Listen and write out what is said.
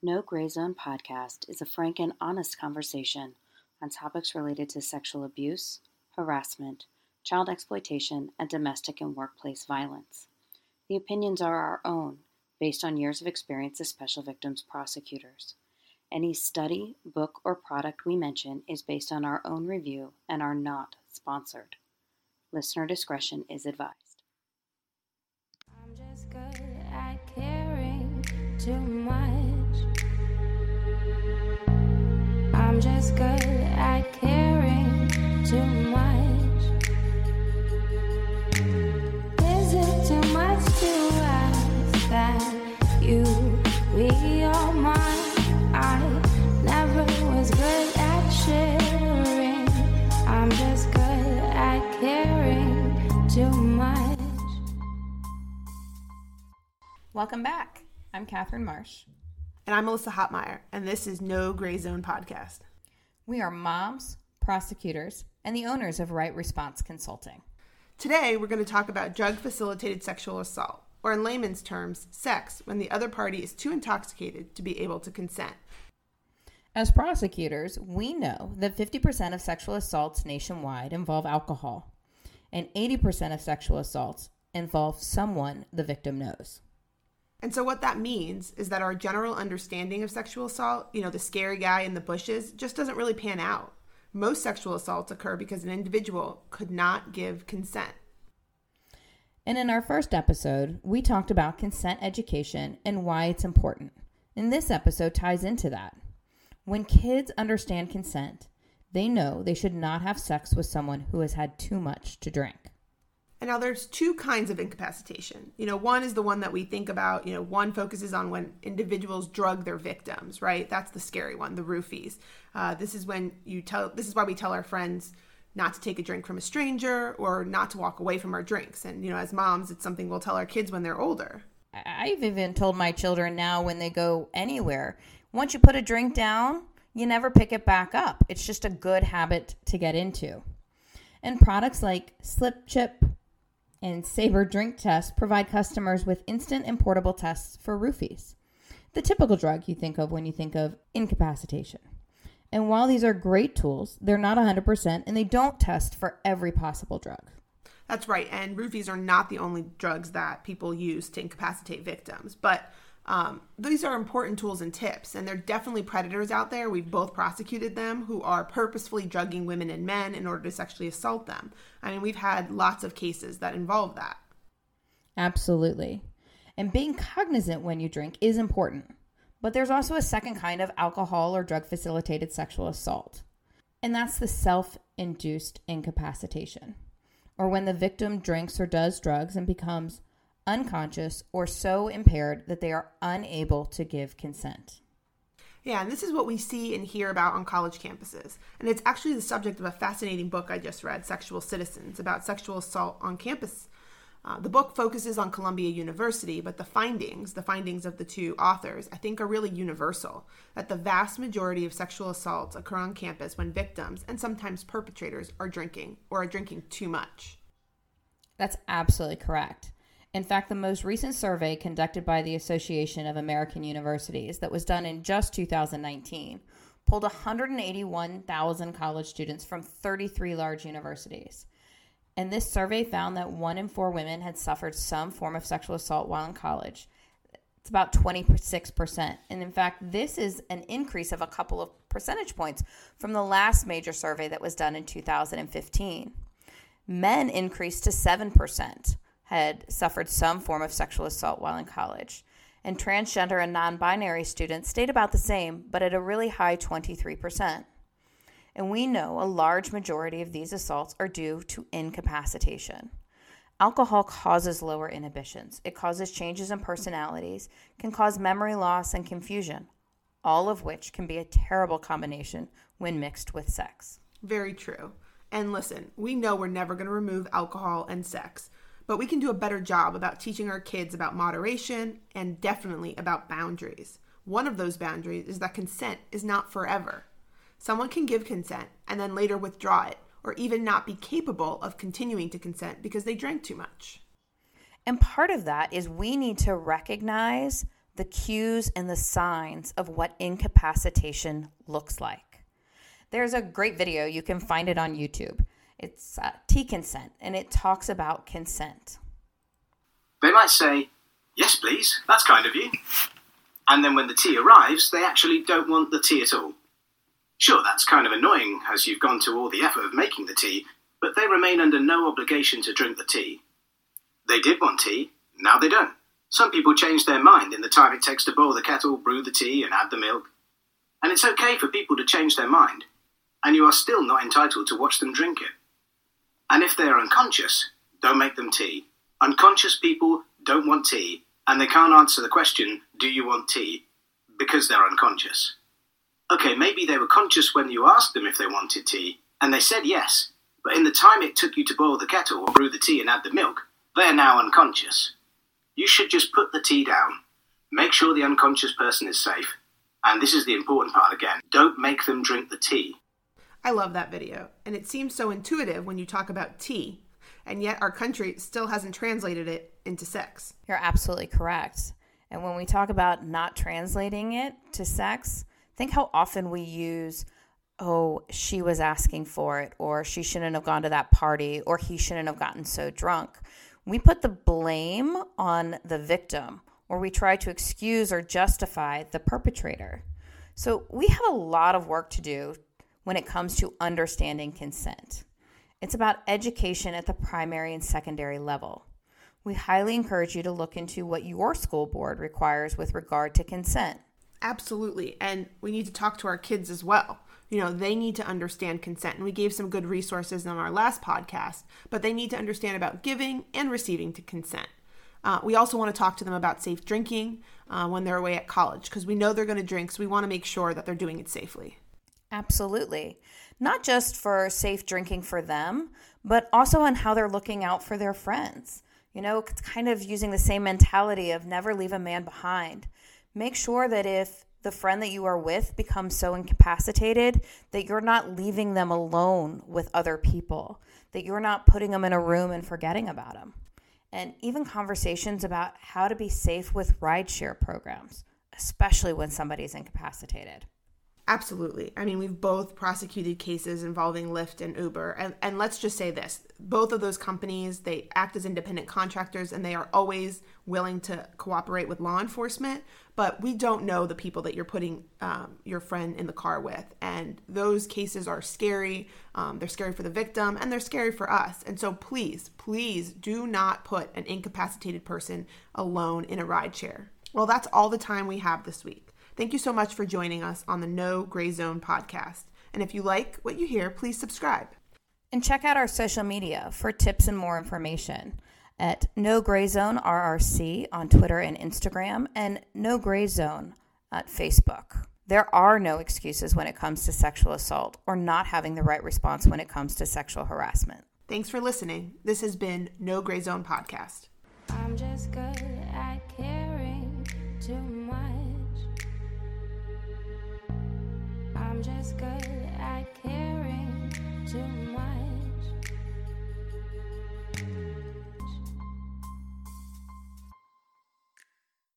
No Gray Zone podcast is a frank and honest conversation on topics related to sexual abuse, harassment, child exploitation, and domestic and workplace violence. The opinions are our own, based on years of experience as special victims prosecutors. Any study, book, or product we mention is based on our own review and are not sponsored. Listener discretion is advised. I'm just good at caring too much. Is it too much to ask that you be all mine? I never was good at sharing. I'm just good at caring too much. Welcome back. I'm Catherine Marsh. And I'm Melissa Hoppmeyer, and this is No Gray Zone Podcast. We are moms, prosecutors, and the owners of Right Response Consulting. Today, we're going to talk about drug facilitated sexual assault, or in layman's terms, sex when the other party is too intoxicated to be able to consent. As prosecutors, we know that 50% of sexual assaults nationwide involve alcohol, and 80% of sexual assaults involve someone the victim knows. And so, what that means is that our general understanding of sexual assault, you know, the scary guy in the bushes, just doesn't really pan out. Most sexual assaults occur because an individual could not give consent. And in our first episode, we talked about consent education and why it's important. And this episode ties into that. When kids understand consent, they know they should not have sex with someone who has had too much to drink. And now there's two kinds of incapacitation. You know, one is the one that we think about, you know, one focuses on when individuals drug their victims, right? That's the scary one, the roofies. Uh, this is when you tell, this is why we tell our friends not to take a drink from a stranger or not to walk away from our drinks. And, you know, as moms, it's something we'll tell our kids when they're older. I've even told my children now when they go anywhere, once you put a drink down, you never pick it back up. It's just a good habit to get into. And products like Slip Chip and Sabre Drink Test provide customers with instant and portable tests for roofies, the typical drug you think of when you think of incapacitation. And while these are great tools, they're not 100% and they don't test for every possible drug. That's right. And roofies are not the only drugs that people use to incapacitate victims, but um, these are important tools and tips. And there are definitely predators out there. We've both prosecuted them who are purposefully drugging women and men in order to sexually assault them. I mean, we've had lots of cases that involve that. Absolutely. And being cognizant when you drink is important. But there's also a second kind of alcohol or drug facilitated sexual assault, and that's the self induced incapacitation, or when the victim drinks or does drugs and becomes unconscious or so impaired that they are unable to give consent. Yeah, and this is what we see and hear about on college campuses. And it's actually the subject of a fascinating book I just read, Sexual Citizens, about sexual assault on campus. Uh, the book focuses on Columbia University, but the findings, the findings of the two authors, I think are really universal. That the vast majority of sexual assaults occur on campus when victims and sometimes perpetrators are drinking or are drinking too much. That's absolutely correct. In fact, the most recent survey conducted by the Association of American Universities, that was done in just 2019, pulled 181,000 college students from 33 large universities. And this survey found that one in four women had suffered some form of sexual assault while in college. It's about 26%. And in fact, this is an increase of a couple of percentage points from the last major survey that was done in 2015. Men increased to 7%, had suffered some form of sexual assault while in college. And transgender and non binary students stayed about the same, but at a really high 23%. And we know a large majority of these assaults are due to incapacitation. Alcohol causes lower inhibitions. It causes changes in personalities, can cause memory loss and confusion, all of which can be a terrible combination when mixed with sex. Very true. And listen, we know we're never going to remove alcohol and sex, but we can do a better job about teaching our kids about moderation and definitely about boundaries. One of those boundaries is that consent is not forever. Someone can give consent and then later withdraw it, or even not be capable of continuing to consent because they drank too much. And part of that is we need to recognize the cues and the signs of what incapacitation looks like. There's a great video, you can find it on YouTube. It's uh, consent, and it talks about consent. They might say, Yes, please, that's kind of you. And then when the tea arrives, they actually don't want the tea at all. Sure, that's kind of annoying as you've gone to all the effort of making the tea, but they remain under no obligation to drink the tea. They did want tea, now they don't. Some people change their mind in the time it takes to boil the kettle, brew the tea, and add the milk. And it's okay for people to change their mind, and you are still not entitled to watch them drink it. And if they are unconscious, don't make them tea. Unconscious people don't want tea, and they can't answer the question, Do you want tea? because they're unconscious. Okay, maybe they were conscious when you asked them if they wanted tea, and they said yes, but in the time it took you to boil the kettle or brew the tea and add the milk, they are now unconscious. You should just put the tea down, make sure the unconscious person is safe, and this is the important part again don't make them drink the tea. I love that video, and it seems so intuitive when you talk about tea, and yet our country still hasn't translated it into sex. You're absolutely correct. And when we talk about not translating it to sex, think how often we use, oh, she was asking for it, or she shouldn't have gone to that party, or he shouldn't have gotten so drunk. We put the blame on the victim, or we try to excuse or justify the perpetrator. So we have a lot of work to do when it comes to understanding consent. It's about education at the primary and secondary level we highly encourage you to look into what your school board requires with regard to consent. Absolutely. And we need to talk to our kids as well. You know, they need to understand consent. And we gave some good resources on our last podcast, but they need to understand about giving and receiving to consent. Uh, we also want to talk to them about safe drinking uh, when they're away at college because we know they're going to drink, so we want to make sure that they're doing it safely. Absolutely. Not just for safe drinking for them, but also on how they're looking out for their friends. You know, it's kind of using the same mentality of never leave a man behind. Make sure that if the friend that you are with becomes so incapacitated that you're not leaving them alone with other people, that you're not putting them in a room and forgetting about them. And even conversations about how to be safe with rideshare programs, especially when somebody's incapacitated. Absolutely. I mean, we've both prosecuted cases involving Lyft and Uber. And, and let's just say this both of those companies, they act as independent contractors and they are always willing to cooperate with law enforcement. But we don't know the people that you're putting um, your friend in the car with. And those cases are scary. Um, they're scary for the victim and they're scary for us. And so please, please do not put an incapacitated person alone in a ride share. Well, that's all the time we have this week. Thank you so much for joining us on the No Gray Zone podcast. And if you like what you hear, please subscribe. And check out our social media for tips and more information at No Gray Zone RRC on Twitter and Instagram, and No Gray Zone at Facebook. There are no excuses when it comes to sexual assault or not having the right response when it comes to sexual harassment. Thanks for listening. This has been No Gray Zone Podcast. I'm just good at caring too much.